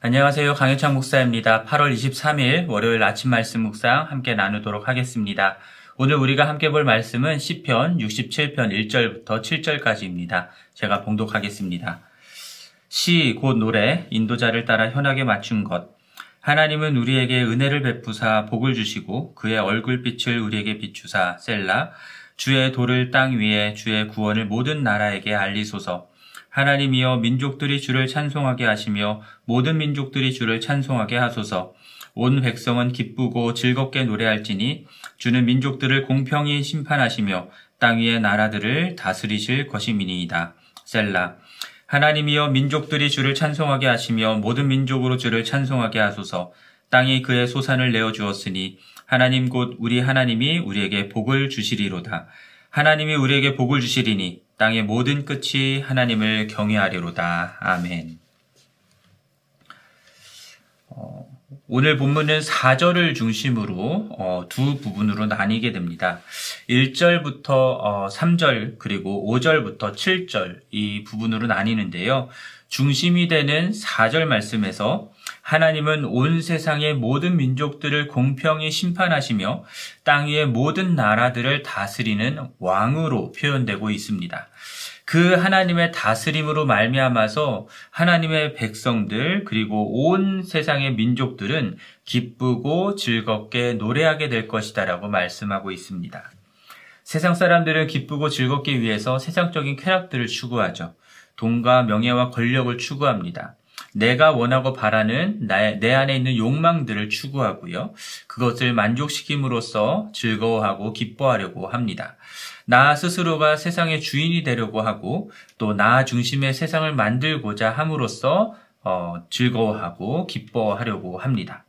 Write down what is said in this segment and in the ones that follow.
안녕하세요. 강효창 목사입니다. 8월 23일 월요일 아침 말씀 묵상 함께 나누도록 하겠습니다. 오늘 우리가 함께 볼 말씀은 시편 67편 1절부터 7절까지입니다. 제가 봉독하겠습니다. 시 곧 노래 인도자를 따라 현하게 맞춘 것 하나님은 우리에게 은혜를 베푸사 복을 주시고 그의 얼굴빛을 우리에게 비추사 셀라 주의 돌을 땅 위에 주의 구원을 모든 나라에게 알리소서 하나님이여 민족들이 주를 찬송하게 하시며 모든 민족들이 주를 찬송하게 하소서 온 백성은 기쁘고 즐겁게 노래할지니 주는 민족들을 공평히 심판하시며 땅 위의 나라들을 다스리실 것임이니이다. 셀라 하나님이여 민족들이 주를 찬송하게 하시며 모든 민족으로 주를 찬송하게 하소서 땅이 그의 소산을 내어 주었으니 하나님 곧 우리 하나님이 우리에게 복을 주시리로다. 하나님이 우리에게 복을 주시리니 땅의 모든 끝이 하나님을 경외하리로다. 아멘. 어, 오늘 본문은 4절을 중심으로 어, 두 부분으로 나뉘게 됩니다. 1절부터 어, 3절 그리고 5절부터 7절 이 부분으로 나뉘는데요. 중심이 되는 4절 말씀에서 하나님은 온 세상의 모든 민족들을 공평히 심판하시며 땅 위의 모든 나라들을 다스리는 왕으로 표현되고 있습니다. 그 하나님의 다스림으로 말미암아서 하나님의 백성들 그리고 온 세상의 민족들은 기쁘고 즐겁게 노래하게 될 것이다라고 말씀하고 있습니다. 세상 사람들은 기쁘고 즐겁기 위해서 세상적인 쾌락들을 추구하죠. 돈과 명예와 권력을 추구합니다. 내가 원하고 바라는 나의, 내 안에 있는 욕망들을 추구하고요. 그것을 만족시킴으로써 즐거워하고 기뻐하려고 합니다. 나 스스로가 세상의 주인이 되려고 하고 또 나 중심의 세상을 만들고자 함으로써 어, 즐거워하고 기뻐하려고 합니다.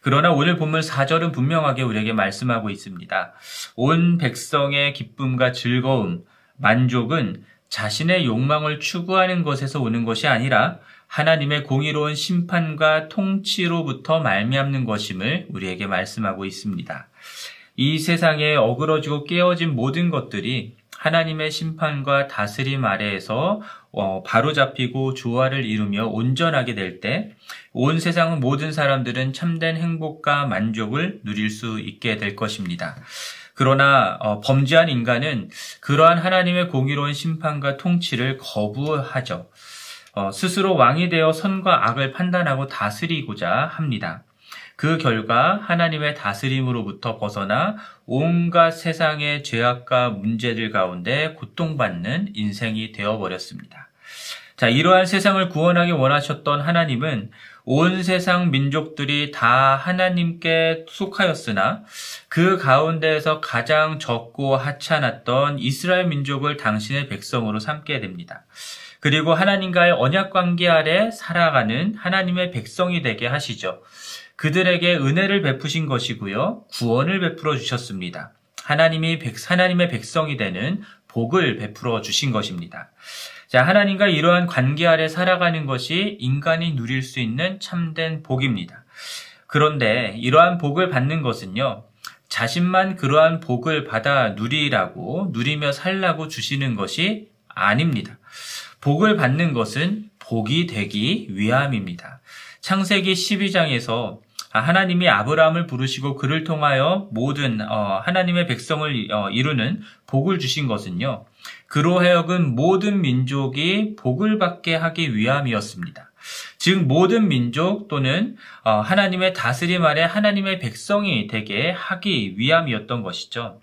그러나 오늘 본문 4절은 분명하게 우리에게 말씀하고 있습니다. 온 백성의 기쁨과 즐거움, 만족은 자신의 욕망을 추구하는 것에서 오는 것이 아니라 하나님의 공의로운 심판과 통치로부터 말미암는 것임을 우리에게 말씀하고 있습니다. 이 세상에 어그러지고 깨어진 모든 것들이 하나님의 심판과 다스림 아래에서 어, 바로잡히고 조화를 이루며 온전하게 될 때 온 세상 모든 사람들은 참된 행복과 만족을 누릴 수 있게 될 것입니다. 그러나 어, 범죄한 인간은 그러한 하나님의 공의로운 심판과 통치를 거부하죠. 어, 스스로 왕이 되어 선과 악을 판단하고 다스리고자 합니다. 그 결과 하나님의 다스림으로부터 벗어나 온갖 세상의 죄악과 문제들 가운데 고통받는 인생이 되어버렸습니다. 자, 이러한 세상을 구원하기 원하셨던 하나님은 온 세상 민족들이 다 하나님께 속하였으나 그 가운데에서 가장 적고 하찮았던 이스라엘 민족을 당신의 백성으로 삼게 됩니다. 그리고 하나님과의 언약 관계 아래 살아가는 하나님의 백성이 되게 하시죠. 그들에게 은혜를 베푸신 것이고요. 구원을 베풀어 주셨습니다. 하나님이 백, 하나님의 백성이 되는 복을 베풀어 주신 것입니다. 자, 하나님과 이러한 관계 아래 살아가는 것이 인간이 누릴 수 있는 참된 복입니다. 그런데 이러한 복을 받는 것은요, 자신만 그러한 복을 받아 누리라고, 누리며 살라고 주시는 것이 아닙니다. 복을 받는 것은 복이 되기 위함입니다. 창세기 12장에서 하나님이 아브라함을 부르시고 그를 통하여 모든 어, 하나님의 백성을 어, 이루는 복을 주신 것은요. 그로 하여금 모든 민족이 복을 받게 하기 위함이었습니다. 즉 모든 민족 또는 어, 하나님의 다스림 아래 하나님의 백성이 되게 하기 위함이었던 것이죠.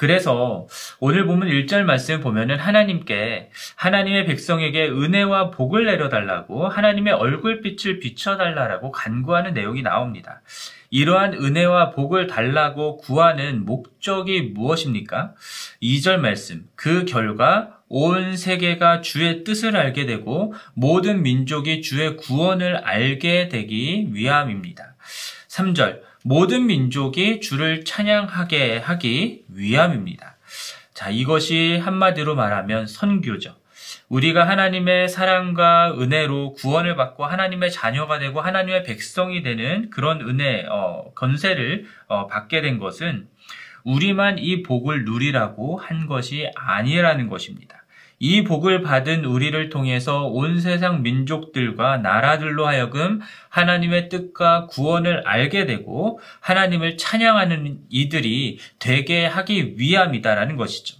그래서 오늘 보면 1절 말씀 보면은 하나님께 하나님의 백성에게 은혜와 복을 내려달라고 하나님의 얼굴빛을 비춰달라고 간구하는 내용이 나옵니다. 이러한 은혜와 복을 달라고 구하는 목적이 무엇입니까? 2절 말씀. 그 결과 온 세계가 주의 뜻을 알게 되고 모든 민족이 주의 구원을 알게 되기 위함입니다. 3절. 모든 민족이 주를 찬양하게 하기 위함입니다. 자, 이것이 한마디로 말하면 선교죠. 우리가 하나님의 사랑과 은혜로 구원을 받고 하나님의 자녀가 되고 하나님의 백성이 되는 그런 은혜, 어, 건세를 어, 받게 된 것은 우리만 이 복을 누리라고 한 것이 아니라는 것입니다. 이 복을 받은 우리를 통해서 온 세상 민족들과 나라들로 하여금 하나님의 뜻과 구원을 알게 되고 하나님을 찬양하는 이들이 되게 하기 위함이다라는 것이죠.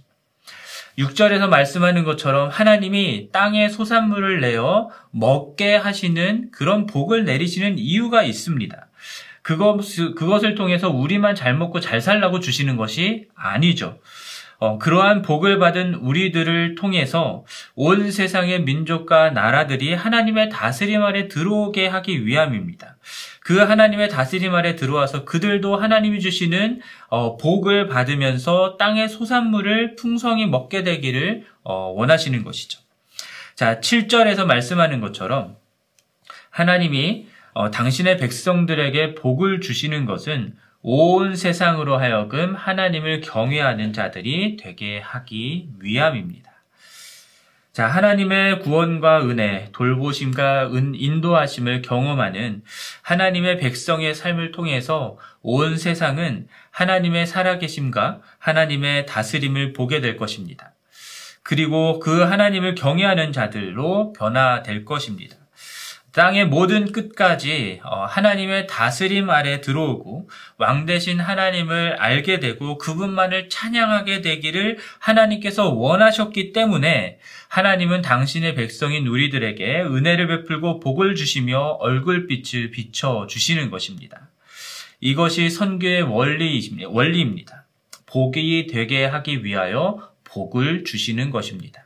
6절에서 말씀하는 것처럼 하나님이 땅에 소산물을 내어 먹게 하시는 그런 복을 내리시는 이유가 있습니다. 그것, 그것을 통해서 우리만 잘 먹고 잘 살라고 주시는 것이 아니죠. 어, 그러한 복을 받은 우리들을 통해서 온 세상의 민족과 나라들이 하나님의 다스림 아래 들어오게 하기 위함입니다. 그 하나님의 다스림 아래 들어와서 그들도 하나님이 주시는 어, 복을 받으면서 땅의 소산물을 풍성히 먹게 되기를 어, 원하시는 것이죠. 자, 7절에서 말씀하는 것처럼 하나님이 어, 당신의 백성들에게 복을 주시는 것은 온 세상으로 하여금 하나님을 경외하는 자들이 되게 하기 위함입니다. 자, 하나님의 구원과 은혜, 돌보심과 은, 인도하심을 경험하는 하나님의 백성의 삶을 통해서 온 세상은 하나님의 살아계심과 하나님의 다스림을 보게 될 것입니다. 그리고 그 하나님을 경외하는 자들로 변화될 것입니다. 땅의 모든 끝까지 어, 하나님의 다스림 아래 들어오고 왕 대신 하나님을 알게 되고 그분만을 찬양하게 되기를 하나님께서 원하셨기 때문에 하나님은 당신의 백성인 우리들에게 은혜를 베풀고 복을 주시며 얼굴빛을 비춰 주시는 것입니다. 이것이 선교의 원리입니다. 복이 되게 하기 위하여 복을 주시는 것입니다.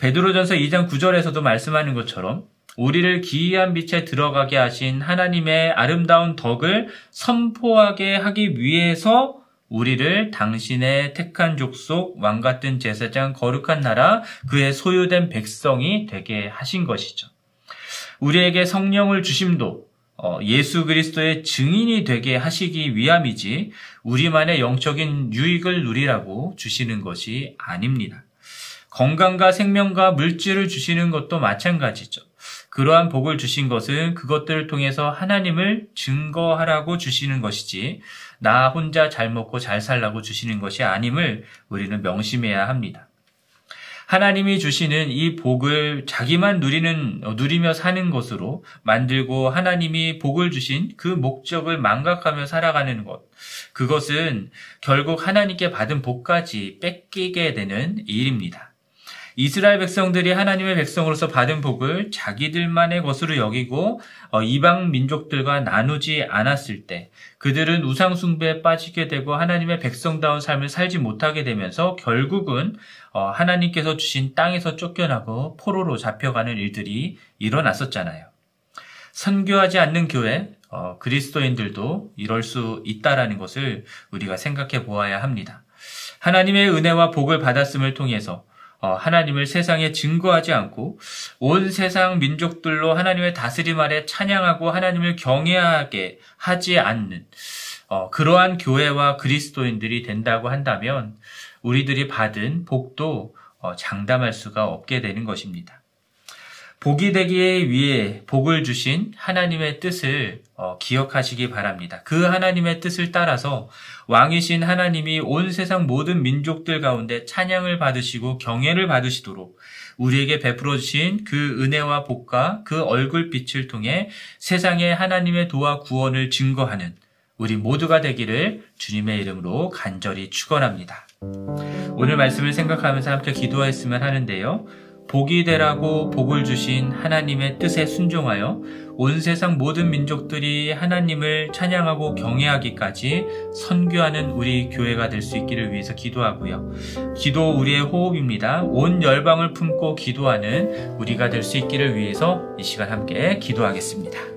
베드로전서 2장 9절에서도 말씀하는 것처럼 우리를 기이한 빛에 들어가게 하신 하나님의 아름다운 덕을 선포하게 하기 위해서 우리를 당신의 택한 족속, 왕 같은 제사장, 거룩한 나라, 그의 소유된 백성이 되게 하신 것이죠. 우리에게 성령을 주심도 어, 예수 그리스도의 증인이 되게 하시기 위함이지 우리만의 영적인 유익을 누리라고 주시는 것이 아닙니다. 건강과 생명과 물질을 주시는 것도 마찬가지죠. 그러한 복을 주신 것은 그것들을 통해서 하나님을 증거하라고 주시는 것이지 나 혼자 잘 먹고 잘 살라고 주시는 것이 아님을 우리는 명심해야 합니다. 하나님이 주시는 이 복을 자기만 누리는 누리며 사는 것으로 만들고 하나님이 복을 주신 그 목적을 망각하며 살아가는 것 그것은 결국 하나님께 받은 복까지 뺏기게 되는 일입니다. 이스라엘 백성들이 하나님의 백성으로서 받은 복을 자기들만의 것으로 여기고 어, 이방 민족들과 나누지 않았을 때 그들은 우상 숭배에 빠지게 되고 하나님의 백성다운 삶을 살지 못하게 되면서 결국은 어, 하나님께서 주신 땅에서 쫓겨나고 포로로 잡혀가는 일들이 일어났었잖아요. 선교하지 않는 교회, 어, 그리스도인들도 이럴 수 있다라는 것을 우리가 생각해 보아야 합니다. 하나님의 은혜와 복을 받았음을 통해서 어, 하나님을 세상에 증거하지 않고 온 세상 민족들로 하나님의 다스림 아래 찬양하고 하나님을 경외하게 하지 않는 어, 그러한 교회와 그리스도인들이 된다고 한다면 우리들이 받은 복도 어, 장담할 수가 없게 되는 것입니다. 복이 되기 위해 복을 주신 하나님의 뜻을 어, 기억하시기 바랍니다. 그 하나님의 뜻을 따라서 왕이신 하나님이 온 세상 모든 민족들 가운데 찬양을 받으시고 경애를 받으시도록 우리에게 베풀어 주신 그 은혜와 복과 그 얼굴빛을 통해 세상에 하나님의 도와 구원을 증거하는 우리 모두가 되기를 주님의 이름으로 간절히 축원합니다. 오늘 말씀을 생각하면서 함께 기도했으면 하는데요. 복이 되라고 복을 주신 하나님의 뜻에 순종하여 온 세상 모든 민족들이 하나님을 찬양하고 경외하기까지 선교하는 우리 교회가 될 수 있기를 위해서 기도하고요. 기도 우리의 호흡입니다. 온 열방을 품고 기도하는 우리가 될 수 있기를 위해서 이 시간 함께 기도하겠습니다.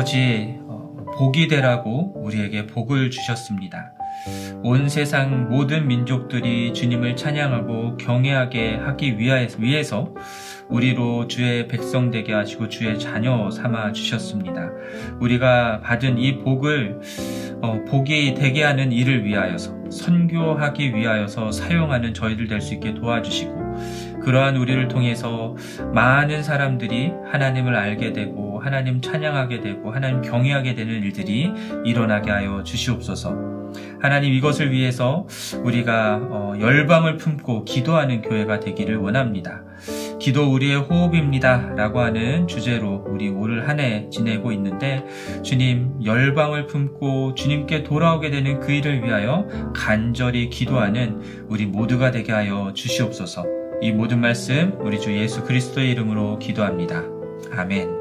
아버지 어, 복이 되라고 우리에게 복을 주셨습니다. 온 세상 모든 민족들이 주님을 찬양하고 경외하게 하기 위해서 우리로 주의 백성 되게 하시고 주의 자녀 삼아 주셨습니다. 우리가 받은 이 복을 어, 복이 되게 하는 일을 위하여서 선교하기 위하여서 사용하는 저희들 될 수 있게 도와주시고 그러한 우리를 통해서 많은 사람들이 하나님을 알게 되고 하나님 찬양하게 되고 하나님 경외하게 되는 일들이 일어나게 하여 주시옵소서. 하나님 이것을 위해서 우리가 어, 열방을 품고 기도하는 교회가 되기를 원합니다. 기도 우리의 호흡입니다. 라고 하는 주제로 우리 올 한 해 지내고 있는데 주님 열방을 품고 주님께 돌아오게 되는 그 일을 위하여 간절히 기도하는 우리 모두가 되게 하여 주시옵소서 이 모든 말씀 우리 주 예수 그리스도의 이름으로 기도합니다. 아멘.